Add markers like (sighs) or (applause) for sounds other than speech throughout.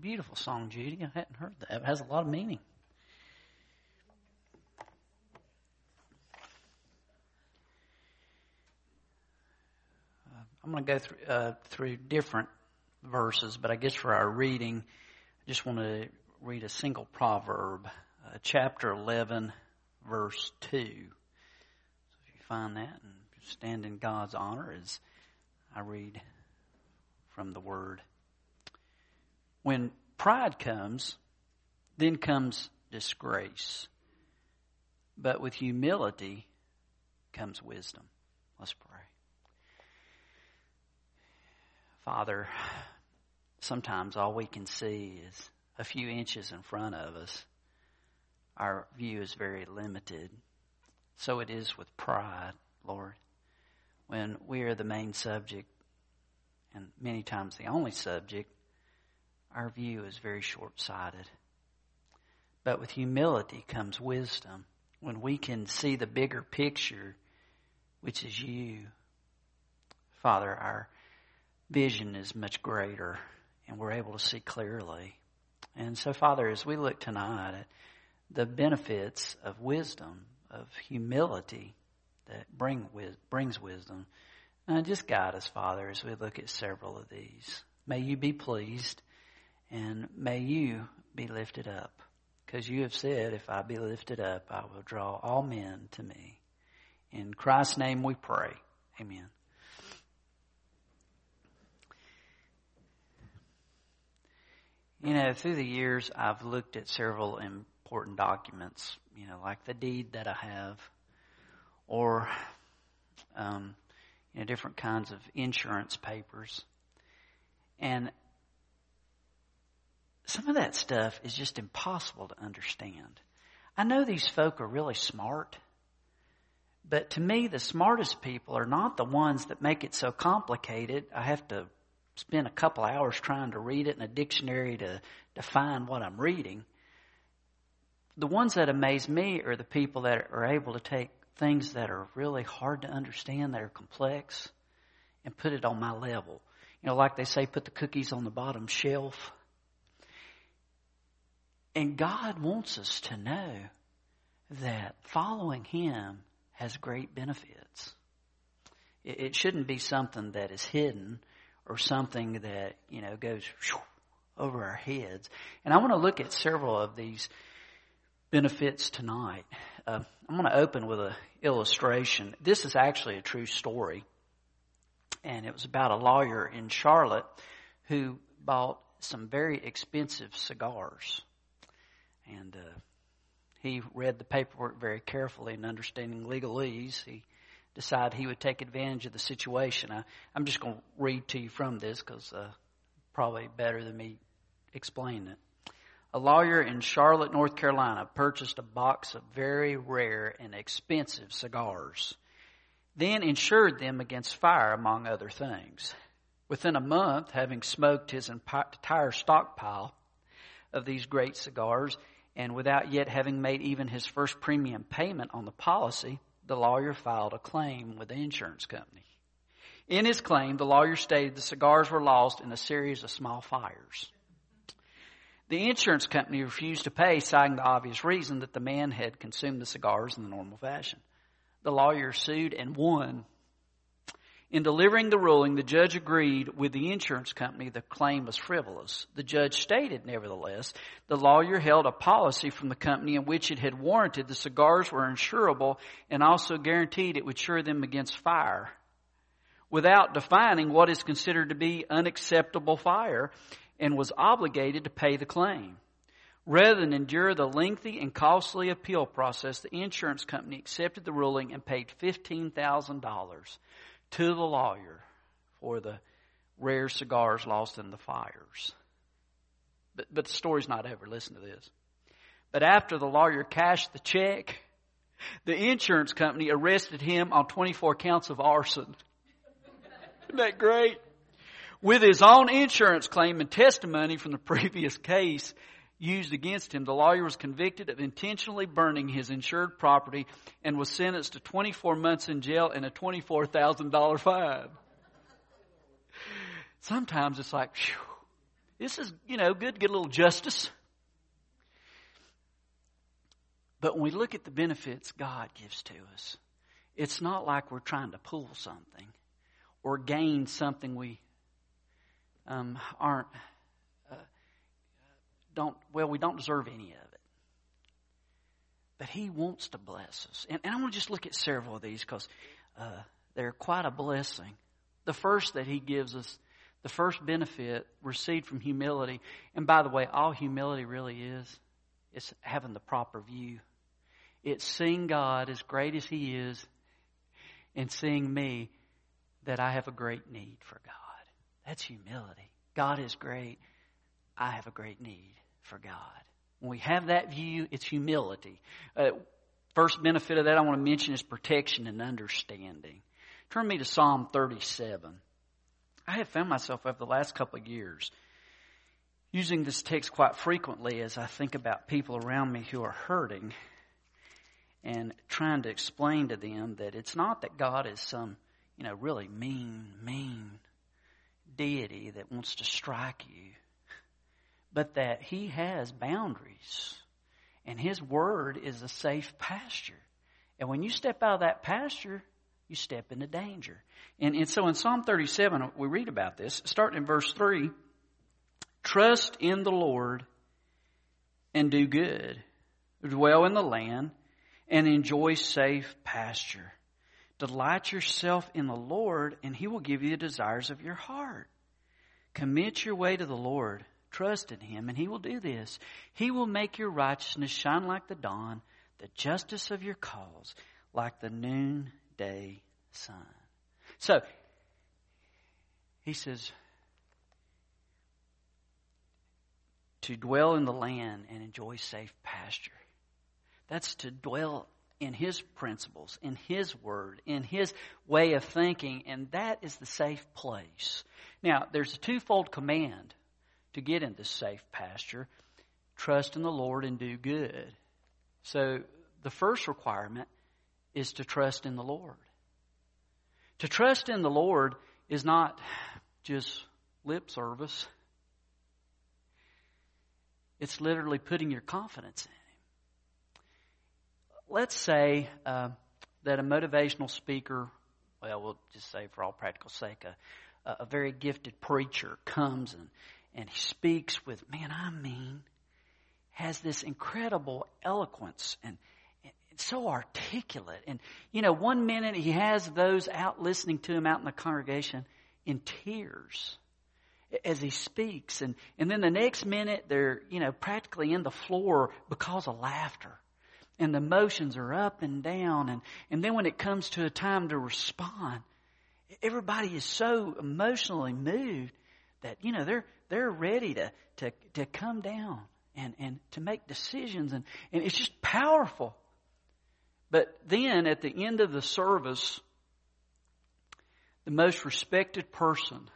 beautiful song, Judy. I hadn't heard that. It has a lot of meaning. Uh, I'm going to go through, uh, through different verses, but I guess for our reading, I just want to read a single proverb, uh, chapter 11, verse 2. So if you find that and stand in God's honor as I read from the Word. When pride comes, then comes disgrace. But with humility comes wisdom. Let's pray. Father, sometimes all we can see is a few inches in front of us. Our view is very limited. So it is with pride, Lord. When we are the main subject, and many times the only subject, our view is very short sighted. But with humility comes wisdom. When we can see the bigger picture, which is you, Father, our vision is much greater and we're able to see clearly. And so, Father, as we look tonight at the benefits of wisdom, of humility that bring brings wisdom, uh, just guide us, Father, as we look at several of these. May you be pleased and may you be lifted up. Because you have said, if I be lifted up, I will draw all men to me. In Christ's name we pray. Amen. You know, through the years, I've looked at several important documents, you know, like the deed that I have, or, um, you know, different kinds of insurance papers. And some of that stuff is just impossible to understand. I know these folk are really smart, but to me, the smartest people are not the ones that make it so complicated. I have to spend a couple hours trying to read it in a dictionary to define what I'm reading. The ones that amaze me are the people that are able to take things that are really hard to understand, that are complex, and put it on my level. You know, like they say, put the cookies on the bottom shelf. And God wants us to know that following Him has great benefits. It shouldn't be something that is hidden or something that, you know, goes over our heads. And I want to look at several of these benefits tonight. Uh, I'm going to open with an illustration. This is actually a true story. And it was about a lawyer in Charlotte who bought some very expensive cigars. And uh, he read the paperwork very carefully and understanding legalese. He decided he would take advantage of the situation. I, am just going to read to you from this because uh, probably better than me explaining it. A lawyer in Charlotte, North Carolina purchased a box of very rare and expensive cigars, then insured them against fire, among other things. Within a month, having smoked his entire stockpile of these great cigars, and without yet having made even his first premium payment on the policy, the lawyer filed a claim with the insurance company. In his claim, the lawyer stated the cigars were lost in a series of small fires. The insurance company refused to pay, citing the obvious reason that the man had consumed the cigars in the normal fashion. The lawyer sued and won. In delivering the ruling, the judge agreed with the insurance company the claim was frivolous. The judge stated, nevertheless, the lawyer held a policy from the company in which it had warranted the cigars were insurable and also guaranteed it would insure them against fire without defining what is considered to be unacceptable fire and was obligated to pay the claim. Rather than endure the lengthy and costly appeal process, the insurance company accepted the ruling and paid $15,000 to the lawyer for the rare cigars lost in the fires. But, but the story's not over. Listen to this. But after the lawyer cashed the check, the insurance company arrested him on 24 counts of arson. Isn't that great? With his own insurance claim and testimony from the previous case used against him, the lawyer was convicted of intentionally burning his insured property and was sentenced to 24 months in jail and a $24,000 fine. Sometimes it's like, This is, you know, good to get a little justice. But when we look at the benefits God gives to us, it's not like we're trying to pull something or gain something we um, aren't, don't, well, we don't deserve any of it. But He wants to bless us. And, and I want to just look at several of these because uh, they're quite a blessing. The first that He gives us, the first benefit received from humility, and by the way, all humility really is, is having the proper view. It's seeing God as great as He is and seeing me that I have a great need for God. That's humility. God is great. I have a great need for God. When we have that view, it's humility. Uh, first benefit of that I want to mention is protection and understanding. Turn me to Psalm 37. I have found myself over the last couple of years using this text quite frequently as I think about people around me who are hurting and trying to explain to them that it's not that God is some, you know, really mean, mean deity that wants to strike you, but that He has boundaries. And His Word is a safe pasture. And when you step out of that pasture, you step into danger. And, and so in Psalm 37, we read about this, starting in verse 3 Trust in the Lord and do good, dwell in the land and enjoy safe pasture. Delight yourself in the Lord, and He will give you the desires of your heart. Commit your way to the Lord. Trust in Him, and He will do this. He will make your righteousness shine like the dawn, the justice of your cause like the noonday sun. So, He says, to dwell in the land and enjoy safe pasture. That's to dwell in His principles, in His Word, in His way of thinking, and that is the safe place. Now, there's a twofold command to get into safe pasture trust in the Lord and do good. So, the first requirement is to trust in the Lord. To trust in the Lord is not just lip service. It's literally putting your confidence in Him. let's say uh, that a motivational speaker, well, we'll just say for all practical sake, a, a very gifted preacher comes and, and he speaks with, man, I mean, has this incredible eloquence and, and so articulate. And, you know, one minute he has those out listening to him out in the congregation in tears as he speaks. And, and then the next minute they're, you know, practically in the floor because of laughter and the emotions are up and down. And, and then when it comes to a time to respond, everybody is so emotionally moved that, you know, they're, they're ready to, to, to come down and, and to make decisions. And, and it's just powerful. But then at the end of the service, the most respected person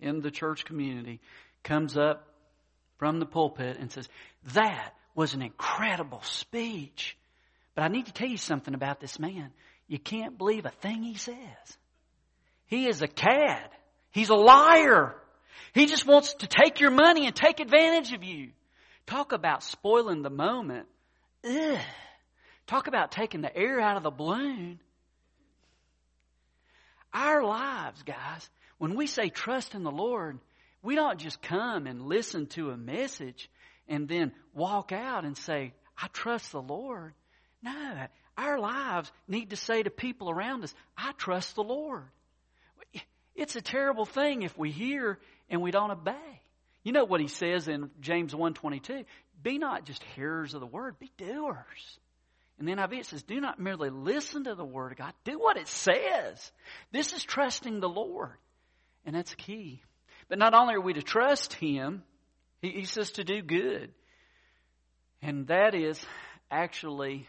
in the church community comes up from the pulpit and says, That was an incredible speech. But I need to tell you something about this man. You can't believe a thing he says. He is a cad. He's a liar. He just wants to take your money and take advantage of you. Talk about spoiling the moment. Ugh. Talk about taking the air out of the balloon. Our lives, guys, when we say trust in the Lord, we don't just come and listen to a message and then walk out and say, I trust the Lord. No, our lives need to say to people around us, I trust the Lord. It's a terrible thing if we hear and we don't obey. You know what he says in James 1.22? Be not just hearers of the word, be doers. And then it says, do not merely listen to the word of God, do what it says. This is trusting the Lord. And that's key. But not only are we to trust Him, He, he says to do good. And that is actually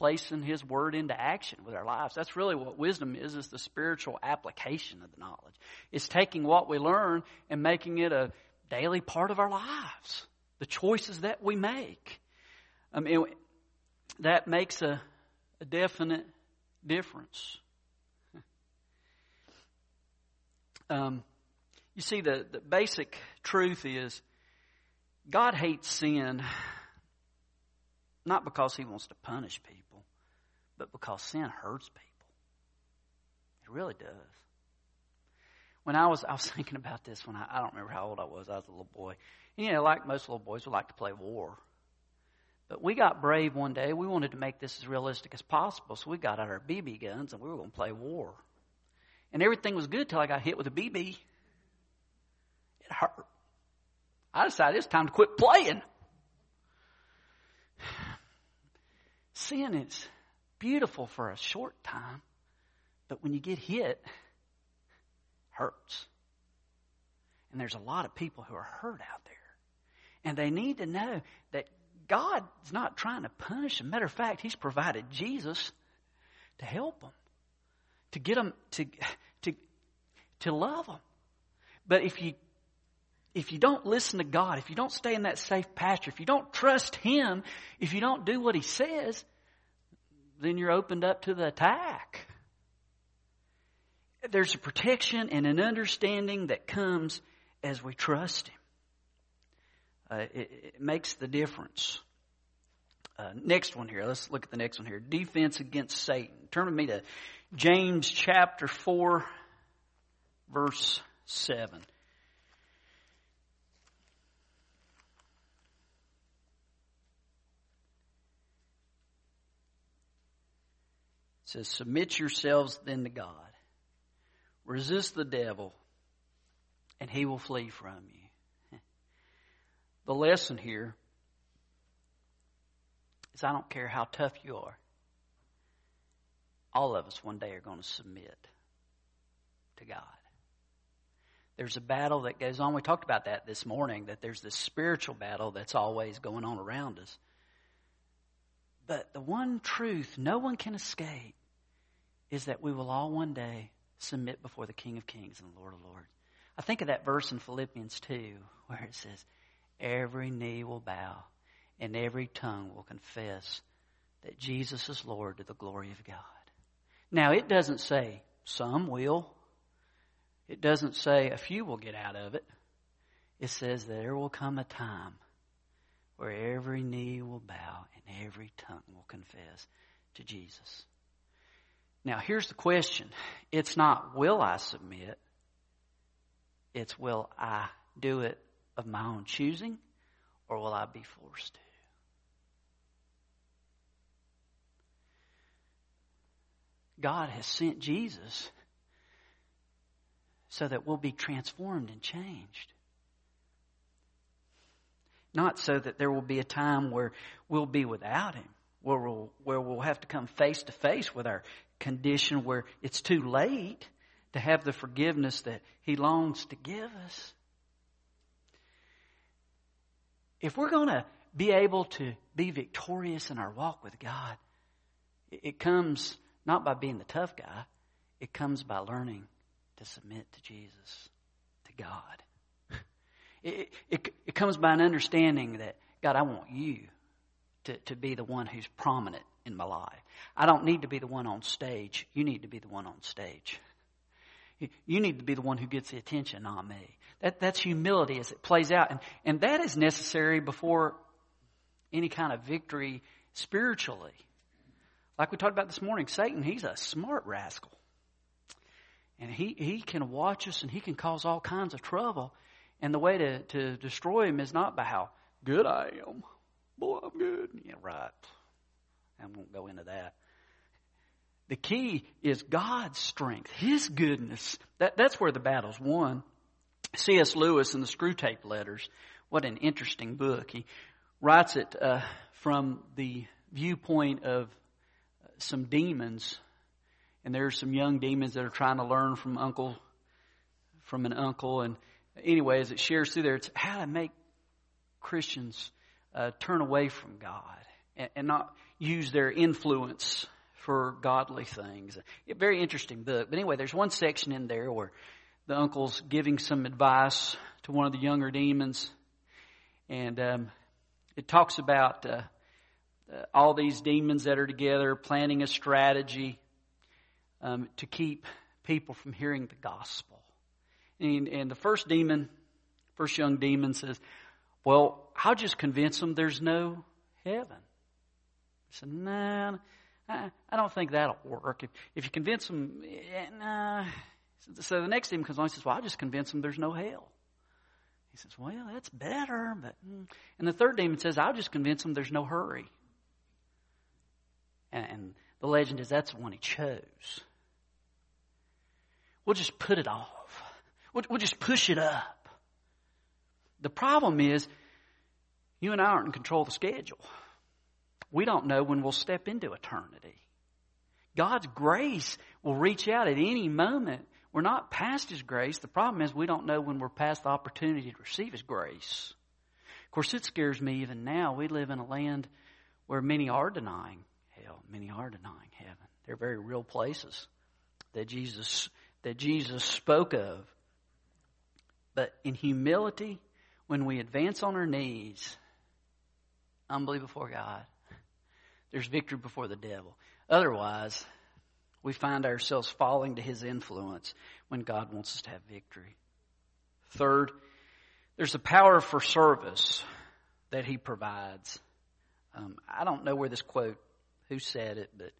placing His Word into action with our lives. That's really what wisdom is, is the spiritual application of the knowledge. It's taking what we learn and making it a daily part of our lives. The choices that we make. I mean, that makes a, a definite difference. (laughs) Um, You see, the, the basic truth is God hates sin not because he wants to punish people, but because sin hurts people. It really does. When I was, I was (laughs) thinking about this when I, I don't remember how old I was. I was a little boy. And, you know, like most little boys, we like to play war. But we got brave one day. We wanted to make this as realistic as possible, so we got out our BB guns and we were going to play war. And everything was good till I got hit with a BB. It hurt. I decided it's time to quit playing. (sighs) Sin is beautiful for a short time, but when you get hit, hurts. And there's a lot of people who are hurt out there. And they need to know that God's not trying to punish them. Matter of fact, He's provided Jesus to help them, to get them to, to, to love them. But if you if you don't listen to God, if you don't stay in that safe pasture, if you don't trust Him, if you don't do what He says, then you're opened up to the attack. There's a protection and an understanding that comes as we trust Him. Uh, it, it, makes the difference. Uh, next one here. Let's look at the next one here. Defense against Satan. Turn with me to James chapter 4, verse 7. Says, Submit yourselves then to God. Resist the devil, and he will flee from you. (laughs) The lesson here is I don't care how tough you are. All of us one day are going to submit to God. There's a battle that goes on. We talked about that this morning, that there's this spiritual battle that's always going on around us. But the one truth no one can escape is that we will all one day submit before the King of Kings and the Lord of Lords. I think of that verse in Philippians 2 where it says, Every knee will bow and every tongue will confess that Jesus is Lord to the glory of God. Now, it doesn't say some will. It doesn't say a few will get out of it. It says that there will come a time where every knee will bow and every tongue will confess to Jesus. Now, here's the question it's not, will I submit? It's, will I do it of my own choosing, or will I be forced to? God has sent Jesus so that we'll be transformed and changed. Not so that there will be a time where we'll be without Him, where we'll, where we'll have to come face to face with our condition where it's too late to have the forgiveness that He longs to give us. If we're going to be able to be victorious in our walk with God, it comes not by being the tough guy, it comes by learning to submit to Jesus, to God. (laughs) It, it, it comes by an understanding that, God, I want you to, to be the one who's prominent in my life. I don't need to be the one on stage. You need to be the one on stage. You need to be the one who gets the attention, not me. That, that's humility as it plays out. And, and that is necessary before any kind of victory spiritually. Like we talked about this morning, Satan, he's a smart rascal. And he, he can watch us and he can cause all kinds of trouble. And the way to, to destroy him is not by how good I am. Boy, I'm good. Yeah, right. I won't go into that. The key is God's strength, His goodness. That, that's where the battle's won. C.S. Lewis in the Screwtape Letters, what an interesting book. He writes it uh, from the viewpoint of some demons, and there's some young demons that are trying to learn from uncle, from an uncle, and anyway, as it shares through there. It's how to make Christians uh, turn away from God and, not use their influence for godly things. Very interesting book. But anyway, there's one section in there where the uncle's giving some advice to one of the younger demons, and um, it talks about uh, uh, all these demons that are together planning a strategy um, to keep people from hearing the gospel. And, and the first demon, first young demon says, Well, I'll just convince them there's no heaven. Said, Nah, I, I don't think that'll work. If, if you convince them, eh, nah. So the next demon comes along and says, Well, I'll just convince them there's no hell. He says, Well, that's better, but. Mm. And the third demon says, I'll just convince them there's no hurry. And, and the legend is that's the one he chose. We'll just put it off. We'll, we'll just push it up. The problem is, you and I aren't in control of the schedule. We don't know when we'll step into eternity. God's grace will reach out at any moment. We're not past His grace. The problem is we don't know when we're past the opportunity to receive His grace. Of course, it scares me even now. We live in a land where many are denying hell. Many are denying heaven. They're very real places that Jesus that Jesus spoke of. But in humility, when we advance on our knees, humbly before God, there's victory before the devil. Otherwise, we find ourselves falling to his influence when God wants us to have victory. Third, there's the power for service that he provides. Um, I don't know where this quote, who said it, but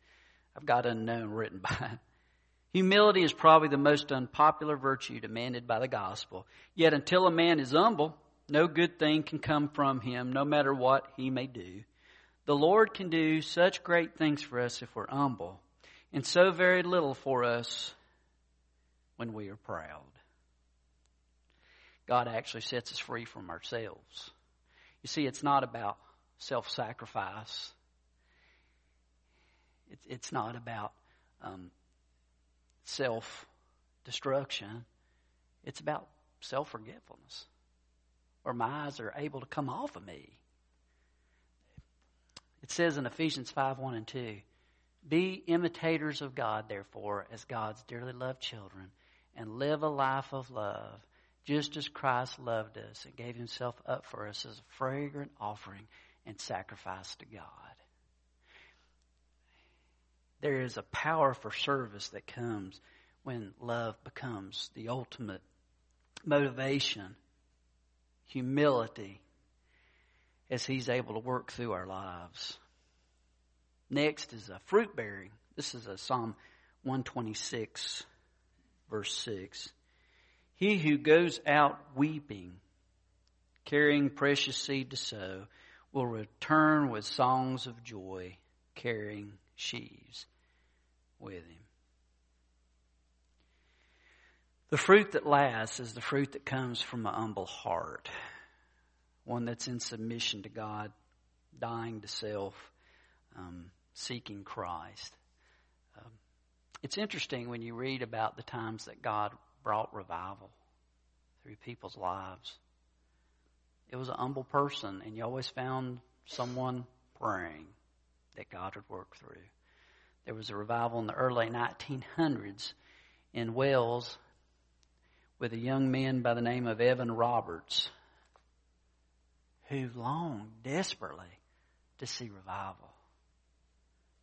I've got unknown written (laughs) by it. Humility is probably the most unpopular virtue demanded by the gospel. Yet until a man is humble, no good thing can come from him, no matter what he may do. The Lord can do such great things for us if we're humble, and so very little for us when we are proud. God actually sets us free from ourselves. You see, it's not about self sacrifice, it's not about um, self destruction, it's about self forgetfulness. Or my eyes are able to come off of me. It says in Ephesians 5 1 and 2 Be imitators of God, therefore, as God's dearly loved children, and live a life of love, just as Christ loved us and gave himself up for us as a fragrant offering and sacrifice to God. There is a power for service that comes when love becomes the ultimate motivation, humility, as He's able to work through our lives. Next is a fruit bearing. This is a Psalm 126, verse 6. He who goes out weeping, carrying precious seed to sow, will return with songs of joy, carrying sheaves with him. The fruit that lasts is the fruit that comes from an humble heart, one that's in submission to God, dying to self, um, seeking Christ. Um, it's interesting when you read about the times that God brought revival through people's lives. It was an humble person, and you always found someone praying that God would work through. There was a revival in the early 1900s in Wales with a young man by the name of Evan Roberts who longed desperately to see revival.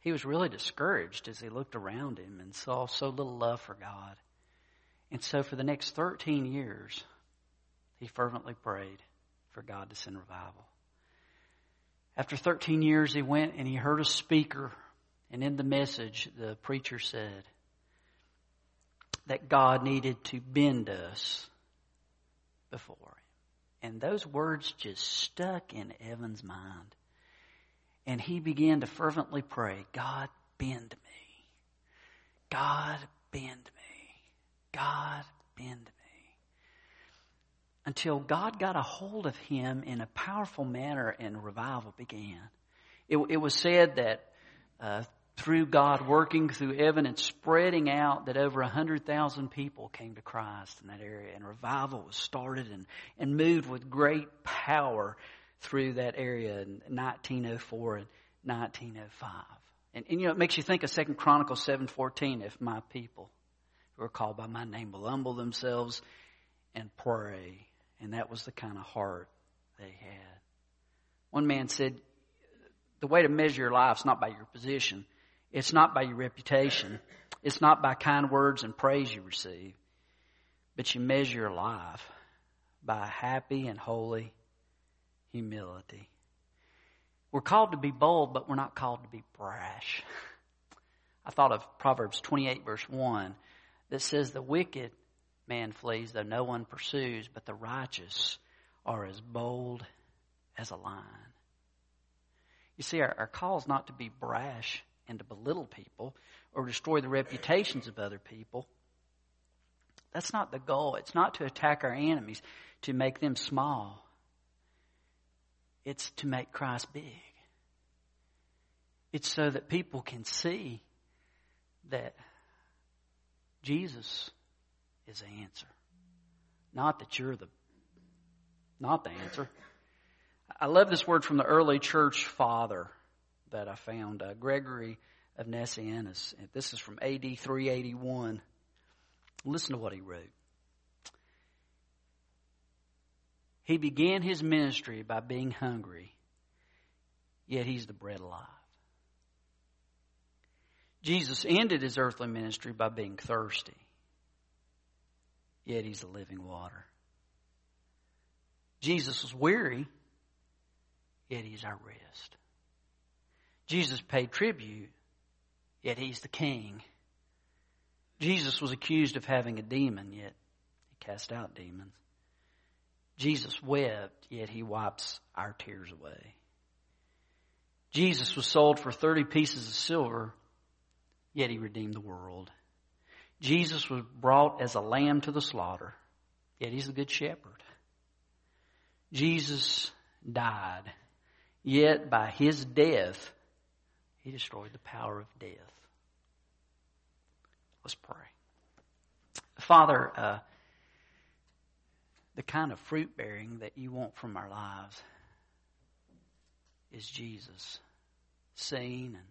He was really discouraged as he looked around him and saw so little love for God. And so for the next 13 years, he fervently prayed for God to send revival. After 13 years, he went and he heard a speaker, and in the message, the preacher said that God needed to bend us before. And those words just stuck in Evan's mind. And he began to fervently pray, God, bend me. God, bend me. God, bend me until God got a hold of him in a powerful manner and revival began. It, it was said that uh, through God working through Evan and spreading out that over a hundred thousand people came to Christ in that area and revival was started and, and moved with great power through that area in 1904 and 1905. And, and you know, it makes you think of Second Chronicles 7.14, if my people who are called by my name will humble themselves and pray and that was the kind of heart they had. One man said, the way to measure your life is not by your position. It's not by your reputation. It's not by kind words and praise you receive. but you measure your life by a happy and holy humility. We're called to be bold, but we're not called to be brash. I thought of Proverbs 28 verse 1 that says the wicked man flees though no one pursues, but the righteous are as bold as a lion. You see, our, our call is not to be brash and to belittle people or destroy the reputations of other people. That's not the goal. It's not to attack our enemies, to make them small. It's to make Christ big. It's so that people can see that Jesus is the answer. Not that you're the, not the answer. I love this word from the early church father that I found, uh, Gregory of Nazianzus. This is from AD 381. Listen to what he wrote. He began his ministry by being hungry, yet he's the bread alive. Jesus ended his earthly ministry by being thirsty, yet he's the living water. Jesus was weary, yet he's our rest. Jesus paid tribute, yet he's the king. Jesus was accused of having a demon, yet he cast out demons. Jesus wept, yet he wipes our tears away. Jesus was sold for 30 pieces of silver, yet he redeemed the world. Jesus was brought as a lamb to the slaughter, yet he's the good shepherd. Jesus died, yet by his death, he destroyed the power of death. Let's pray. Father, uh, the kind of fruit bearing that you want from our lives is Jesus, seen and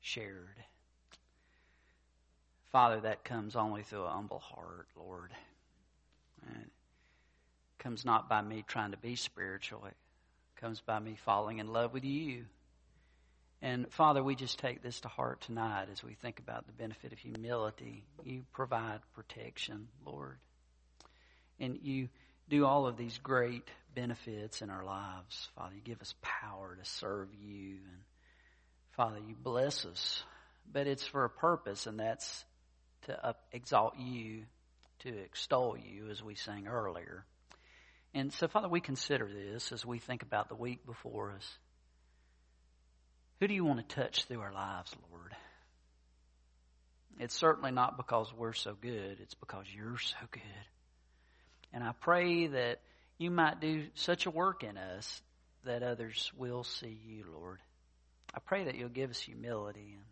shared. Father, that comes only through a humble heart, Lord. It comes not by me trying to be spiritual. It comes by me falling in love with you and Father, we just take this to heart tonight as we think about the benefit of humility. You provide protection, Lord. And you do all of these great benefits in our lives. Father, you give us power to serve you. And Father, you bless us. But it's for a purpose, and that's to up, exalt you, to extol you, as we sang earlier. And so, Father, we consider this as we think about the week before us. Who do you want to touch through our lives, Lord? It's certainly not because we're so good, it's because you're so good. And I pray that you might do such a work in us that others will see you, Lord. I pray that you'll give us humility. And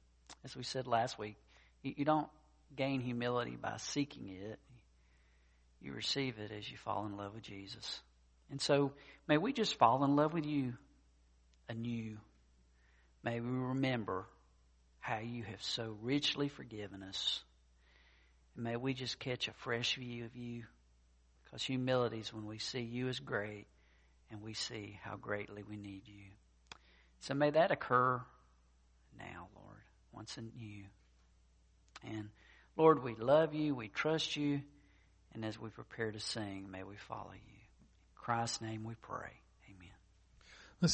as we said last week, you, you don't gain humility by seeking it. You receive it as you fall in love with Jesus. And so may we just fall in love with you anew May we remember how you have so richly forgiven us. And may we just catch a fresh view of you. Because humility is when we see you as great and we see how greatly we need you. So may that occur now, Lord, once in you. And Lord, we love you, we trust you, and as we prepare to sing, may we follow you. In Christ's name we pray.